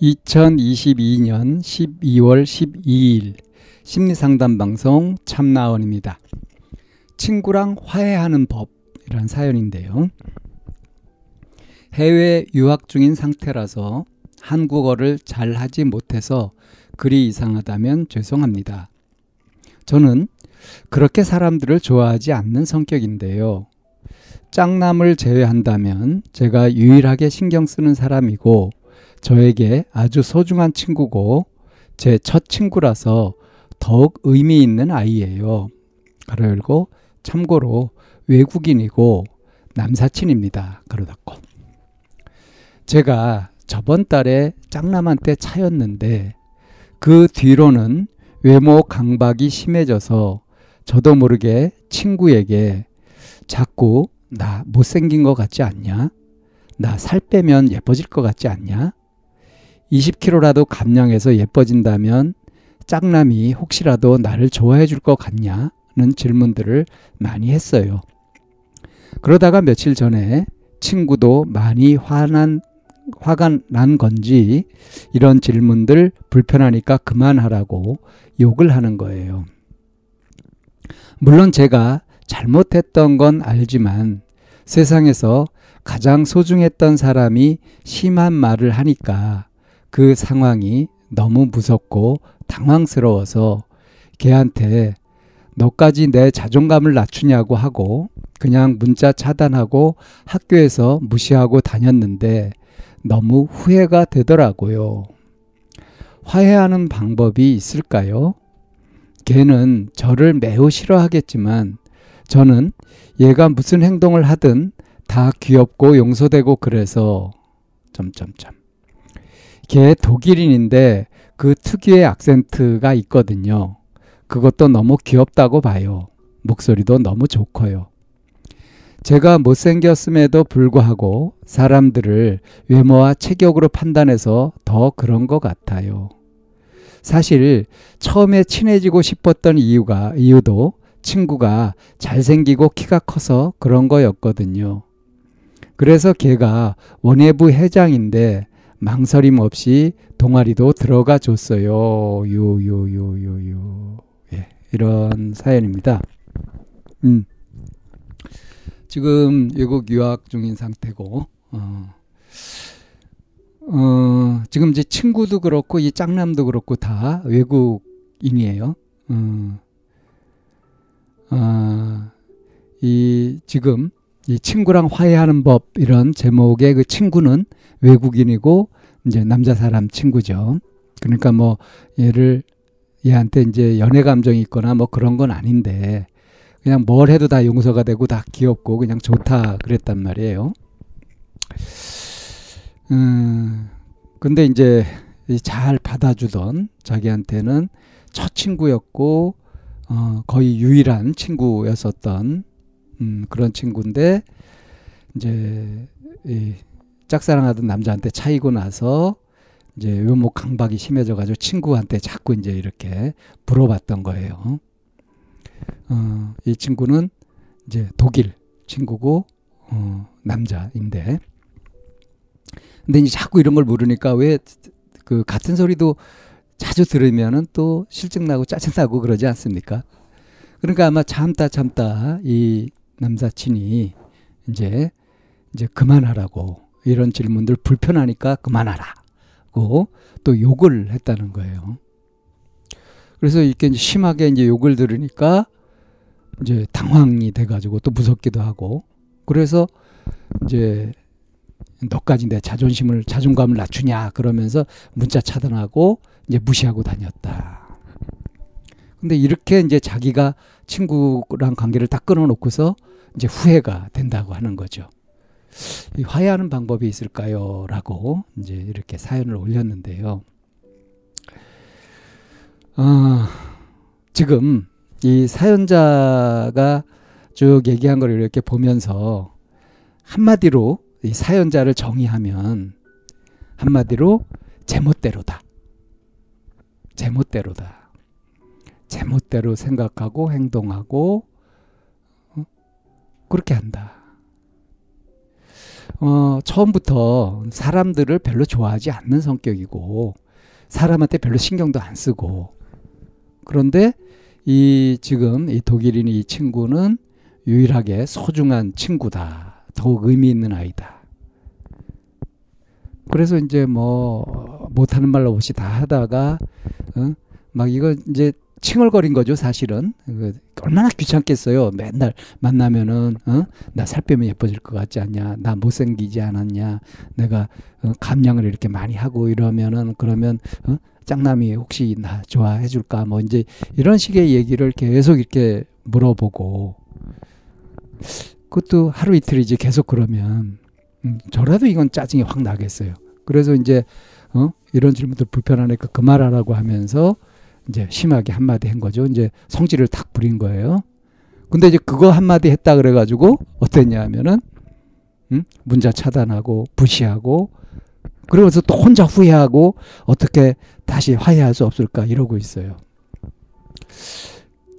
2022년 12월 12일 심리상담 방송 참나원입니다. 친구랑 화해하는 법이란 사연인데요. 해외 유학 중인 상태라서 한국어를 잘 하지 못해서 글이 이상하다면 죄송합니다. 저는 그렇게 사람들을 좋아하지 않는 성격인데요. 짱남을 제외한다면 제가 유일하게 신경 쓰는 사람이고 저에게 아주 소중한 친구고 제 첫 친구라서 더욱 의미 있는 아이예요. 열고 참고로 외국인이고 남사친입니다. 닫고. 제가 저번 달에 짱남한테 차였는데 그 뒤로는 외모 강박이 심해져서 저도 모르게 친구에게 자꾸 나 못생긴 것 같지 않냐? 나 살 빼면 예뻐질 것 같지 않냐? 20kg라도 감량해서 예뻐진다면 짝남이 혹시라도 나를 좋아해 줄 것 같냐는 질문들을 많이 했어요. 그러다가 며칠 전에 친구도 많이 화난 화가 난 건지 이런 질문들 불편하니까 그만하라고 욕을 하는 거예요. 물론 제가 잘못했던 건 알지만 세상에서 가장 소중했던 사람이 심한 말을 하니까 그 상황이 너무 무섭고 당황스러워서 걔한테 너까지 내 자존감을 낮추냐고 하고 그냥 문자 차단하고 학교에서 무시하고 다녔는데 너무 후회가 되더라고요. 화해하는 방법이 있을까요? 걔는 저를 매우 싫어하겠지만 저는 얘가 무슨 행동을 하든 다 귀엽고 용서되고 그래서 점점점 걔 독일인인데 그 특유의 악센트가 있거든요. 그것도 너무 귀엽다고 봐요. 목소리도 너무 좋고요. 제가 못생겼음에도 불구하고 사람들을 외모와 체격으로 판단해서 더 그런 것 같아요. 사실 처음에 친해지고 싶었던 이유가 이유도 친구가 잘생기고 키가 커서 그런 거였거든요. 그래서 걔가 원예부 회장인데 망설임 없이 동아리도 들어가 줬어요. 요 요 요 요 요. 예, 이런 사연입니다. 음. 지금 외국 유학 중인 상태고, 어, 어, 지금 이제 친구도 그렇고, 이 짝남도 그렇고, 다 외국인이에요. 어, 아, 이, 지금, 이 친구랑 화해하는 법, 이런 제목의 그 친구는 외국인이고, 이제 남자 사람 친구죠. 그러니까 뭐, 얘를, 얘한테 이제 연애 감정이 있거나 뭐 그런 건 아닌데, 그냥 뭘 해도 다 용서가 되고 다 귀엽고 그냥 좋다 그랬단 말이에요. 음, 근데 이제 잘 받아주던 자기한테는 첫 친구였고, 어, 거의 유일한 친구였었던, 음, 그런 친구인데, 이제, 이 짝사랑하던 남자한테 차이고 나서, 이제 외모 강박이 심해져 가지고 친구한테 자꾸 이제 이렇게 물어봤던 거예요. 어, 이 친구는 이제 독일 친구고 어, 남자인데 근데 이제 자꾸 이런 걸 물으니까 왜 그 같은 소리도 자주 들으면은 또 실증 나고 짜증 나고 그러지 않습니까? 그러니까 아마 참다 참다 이 남사친이 이제 이제 그만하라고 이런 질문들 불편하니까 그만하라고 또 욕을 했다는 거예요. 그래서 이렇게 이제 심하게 이제 욕을 들으니까 이제 당황이 돼가지고 또 무섭기도 하고 그래서 이제 너까지 내 자존심을 자존감을 낮추냐 그러면서 문자 차단하고 이제 무시하고 다녔다. 근데 이렇게 이제 자기가 친구랑 관계를 딱 끊어놓고서 이제 후회가 된다고 하는 거죠. 이 화해하는 방법이 있을까요? 라고 이제 이렇게 사연을 올렸는데요. 어, 지금 이 사연자가 쭉 얘기한 걸 이렇게 보면서 한마디로 이 사연자를 정의하면 한마디로 제멋대로다. 제멋대로다. 제멋대로 생각하고 행동하고 어? 그렇게 한다. 어, 처음부터 사람들을 별로 좋아하지 않는 성격이고 사람한테 별로 신경도 안 쓰고 그런데 이 지금 이 독일인 이 친구는 유일하게 소중한 친구다. 더욱 의미 있는 아이다. 그래서 이제 뭐 못하는 말로 없이 다 하다가 어? 막 이거 이제 칭얼거린 거죠 사실은 그 얼마나 귀찮겠어요 맨날 만나면은 어? 나살 빼면 예뻐질 것 같지 않냐 나 못생기지 않았냐 내가 어? 감량을 이렇게 많이 하고 이러면은 그러면 어? 짱남이 혹시 나 좋아해 줄까 뭐 이제 이런 식의 얘기를 계속 이렇게 물어보고 그것도 하루 이틀이지 계속 그러면 음, 저라도 이건 짜증이 확 나겠어요 그래서 이제 어? 이런 질문들 불편하니까 그말하라고 하면서 이제 심하게 한마디 한 거죠. 이제 성질을 탁 부린 거예요. 근데 이제 그거 한마디 했다 그래가지고 어땠냐 하면은, 음? 문자 차단하고 부시하고 그러면서 또 혼자 후회하고 어떻게 다시 화해할 수 없을까 이러고 있어요.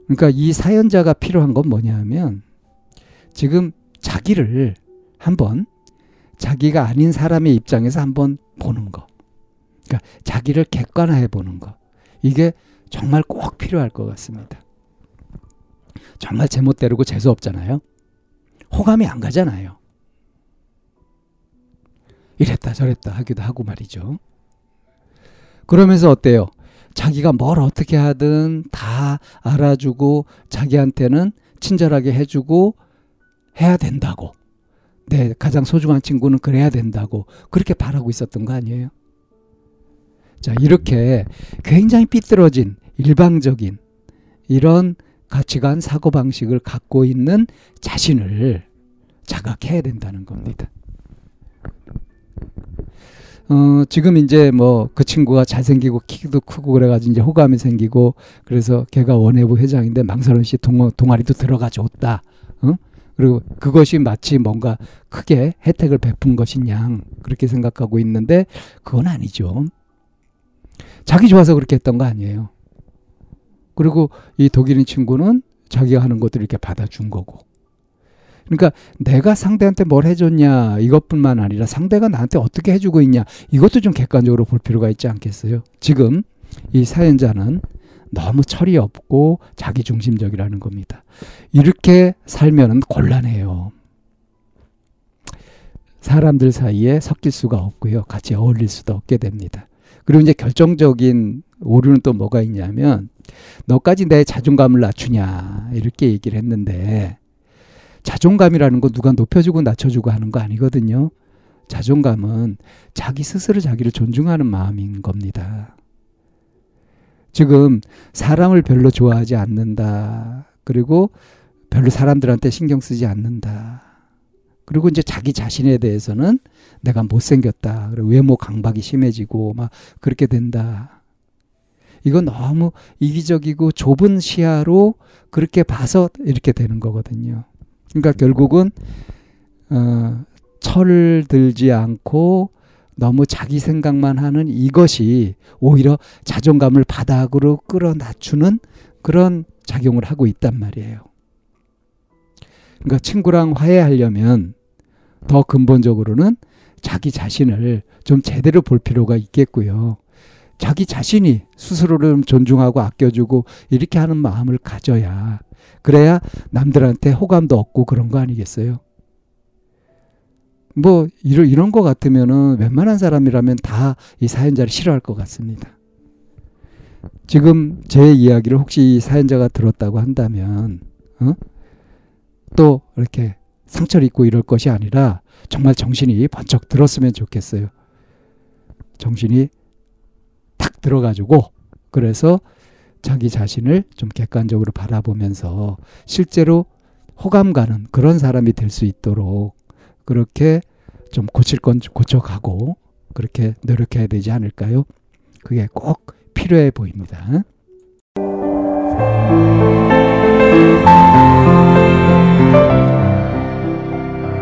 그러니까 이 사연자가 필요한 건 뭐냐 하면 지금 자기를 한번 자기가 아닌 사람의 입장에서 한번 보는 거. 그러니까 자기를 객관화해 보는 거. 이게 정말 꼭 필요할 것 같습니다. 정말 제멋대로고 재수 없잖아요. 호감이 안 가잖아요. 이랬다 저랬다 하기도 하고 말이죠. 그러면서 어때요? 자기가 뭘 어떻게 하든 다 알아주고 자기한테는 친절하게 해주고 해야 된다고. 내 가장 소중한 친구는 그래야 된다고 그렇게 바라고 있었던 거 아니에요? 자, 이렇게 굉장히 삐뚤어진 일방적인 이런 가치관, 사고방식을 갖고 있는 자신을 자각해야 된다는 겁니다. 어, 지금 이제 뭐 그 친구가 잘생기고 키도 크고 그래가지고 이제 호감이 생기고 그래서 걔가 원해부 회장인데 망설임 씨 동, 동아리도 들어가 줬다. 어? 그리고 그것이 마치 뭔가 크게 혜택을 베푼 것이냐 그렇게 생각하고 있는데 그건 아니죠. 자기 좋아서 그렇게 했던 거 아니에요. 그리고 이 독일인 친구는 자기가 하는 것들을 이렇게 받아준 거고. 그러니까 내가 상대한테 뭘 해줬냐 이것뿐만 아니라 상대가 나한테 어떻게 해주고 있냐 이것도 좀 객관적으로 볼 필요가 있지 않겠어요? 지금 이 사연자는 너무 철이 없고 자기중심적이라는 겁니다. 이렇게 살면 곤란해요. 사람들 사이에 섞일 수가 없고요. 같이 어울릴 수도 없게 됩니다. 그리고 이제 결정적인 오류는 또 뭐가 있냐면 너까지 내 자존감을 낮추냐 이렇게 얘기를 했는데 자존감이라는 거 누가 높여주고 낮춰주고 하는 거 아니거든요. 자존감은 자기 스스로 자기를 존중하는 마음인 겁니다. 지금 사람을 별로 좋아하지 않는다. 그리고 별로 사람들한테 신경 쓰지 않는다. 그리고 이제 자기 자신에 대해서는 내가 못생겼다. 그리고 외모 강박이 심해지고 막 그렇게 된다. 이건 너무 이기적이고 좁은 시야로 그렇게 봐서 이렇게 되는 거거든요. 그러니까 결국은 어, 철을 들지 않고 너무 자기 생각만 하는 이것이 오히려 자존감을 바닥으로 끌어 낮추는 그런 작용을 하고 있단 말이에요. 그러니까 친구랑 화해하려면 더 근본적으로는 자기 자신을 좀 제대로 볼 필요가 있겠고요. 자기 자신이 스스로를 좀 존중하고 아껴주고 이렇게 하는 마음을 가져야 그래야 남들한테 호감도 얻고 그런 거 아니겠어요? 뭐 이런 이런 거 같으면은 웬만한 사람이라면 다 이 사연자를 싫어할 것 같습니다. 지금 제 이야기를 혹시 사연자가 들었다고 한다면 어? 또 이렇게 상처를 입고 이럴 것이 아니라 정말 정신이 번쩍 들었으면 좋겠어요. 정신이 탁 들어가지고 그래서 자기 자신을 좀 객관적으로 바라보면서 실제로 호감 가는 그런 사람이 될 수 있도록 그렇게 좀 고칠 건 고쳐가고 그렇게 노력해야 되지 않을까요? 그게 꼭 필요해 보입니다.